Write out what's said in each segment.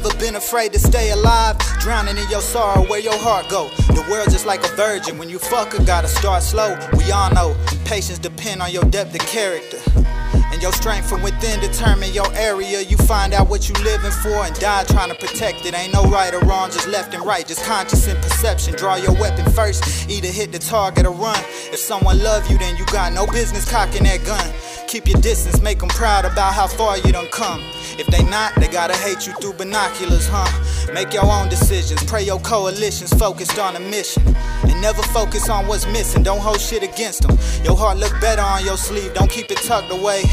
ever been afraid to stay alive? Drowning in your sorrow, where your heart go? The world just like a virgin. When you fuck her, gotta start slow. We all know patience depend on your depth of character. And your strength from within determine your area. You find out what you living for and die trying to protect it. Ain't no right or wrong, just left and right, just conscious and perception. Draw your weapon first, either hit the target or run. If someone love you, then you got no business cocking that gun. Keep your distance, make them proud about how far you done come. If they not, they gotta hate you through binoculars, huh? Make your own decisions, pray your coalitions focused on a mission. And never focus on what's missing, don't hold shit against them. Your heart look better on your sleeve, don't keep it tucked away.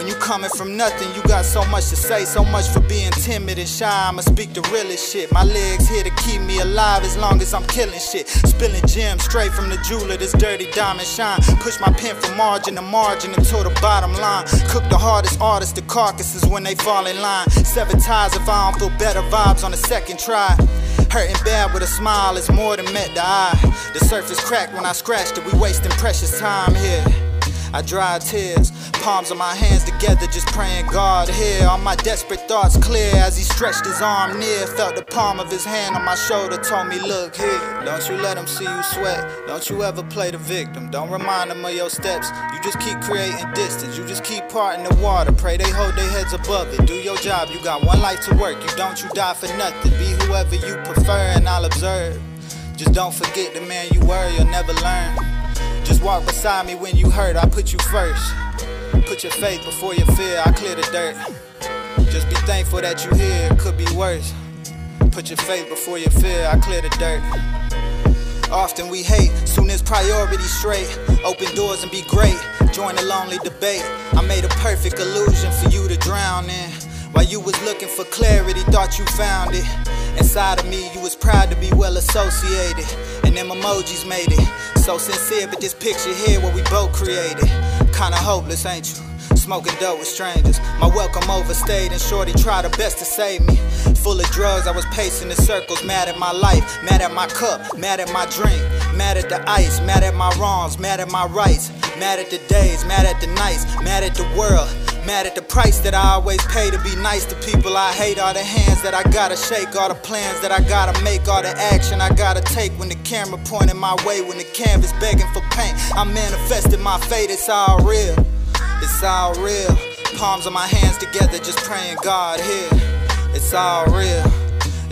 When you coming from nothing, you got so much to say, so much for being timid and shy. I'ma speak the realest shit. My legs here to keep me alive as long as I'm killing shit. Spilling gems straight from the jeweler, this dirty diamond shine. Push my pen from margin to margin until the bottom line. Cook the hardest artists to carcasses when they fall in line. Sever ties if I don't feel better vibes on the second try. Hurting bad with a smile is more than met the eye. The surface cracked when I scratched it, we wasting precious time here. I dry tears, palms of my hands together, just praying God here. All my desperate thoughts clear as he stretched his arm near. Felt the palm of his hand on my shoulder, told me, Look here. Don't you let him see you sweat. Don't you ever play the victim. Don't remind them of your steps. You just keep creating distance. You just keep parting the water. Pray they hold their heads above it. Do your job. You got one life to work. You don't, you die for nothing. Be whoever you prefer, and I'll observe. Just don't forget the man you were, you'll never learn. Just walk beside me when you hurt, I put you first. Put your faith before your fear, I clear the dirt. Just be thankful that you here, it could be worse. Put your faith before your fear, I clear the dirt. Often we hate, soon as priorities straight. Open doors and be great. Join the lonely debate. I made a perfect illusion for you to drown in. While you was looking for clarity, thought you found it. Inside of me, you was proud to be well associated. And them emojis made it so sincere, but this picture here, what we both created. Kinda hopeless, ain't you? Smoking dope with strangers. My welcome overstayed, and Shorty tried her best to save me. Full of drugs, I was pacing in circles, mad at my life, mad at my cup, mad at my drink, mad at the ice, mad at my wrongs, mad at my rights, mad at the days, mad at the nights, mad at the world. Mad at the price that I always pay to be nice to people I hate. All the hands that I gotta shake, all the plans that I gotta make, all the action I gotta take when the camera pointing my way, when the canvas begging for paint. I'm manifesting my fate, it's all real. It's all real. Palms of my hands together, just praying God here. It's all real.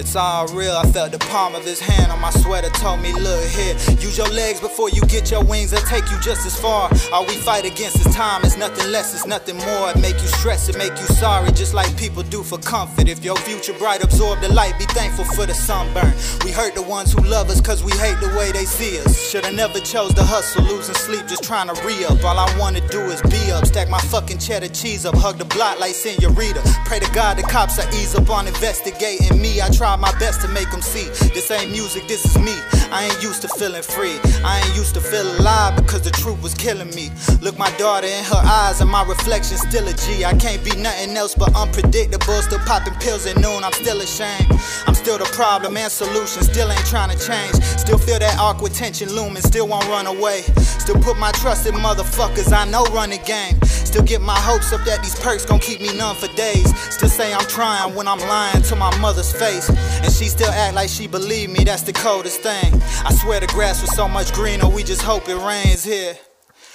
It's all real. I felt the palm of his hand on my sweater, told me, look here. Use your legs before you get your wings, they'll take you just as far. All we fight against is time, it's nothing less, it's nothing more. It make you stress, it make you sorry, just like people do for comfort. If your future bright, absorb the light, be thankful for the sunburn. We hurt the ones who love us cause we hate the way they see us. Shoulda never chose to hustle, losing sleep, just trying to re up. All I wanna do is be up, stack my fucking cheddar cheese up, hug the block like senorita. Pray to God the cops are ease up on investigating me. I try try my best to make them see this ain't music, this is me. I ain't used to feeling free. I ain't used to feel alive because the truth was killing me. Look my daughter in her eyes and my reflection still a G. I can't be nothing else but unpredictable. Still popping pills at noon, I'm still ashamed. I'm still the problem and solution, still ain't trying to change. Still feel that awkward tension looming, still won't run away. Still put my trust in motherfuckers I know run the game. Still get my hopes up that these perks gon' keep me numb for days. Still say I'm trying when I'm lying to my mother's face. And she still act like she believe me, that's the coldest thing. I swear the grass was so much greener, we just hope it rains here.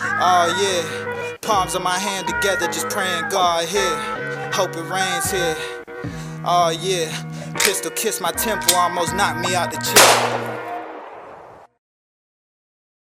Oh yeah, palms of my hand together, just praying God here. Hope it rains here. Oh yeah, pistol kiss my temple, almost knocked me out the chair.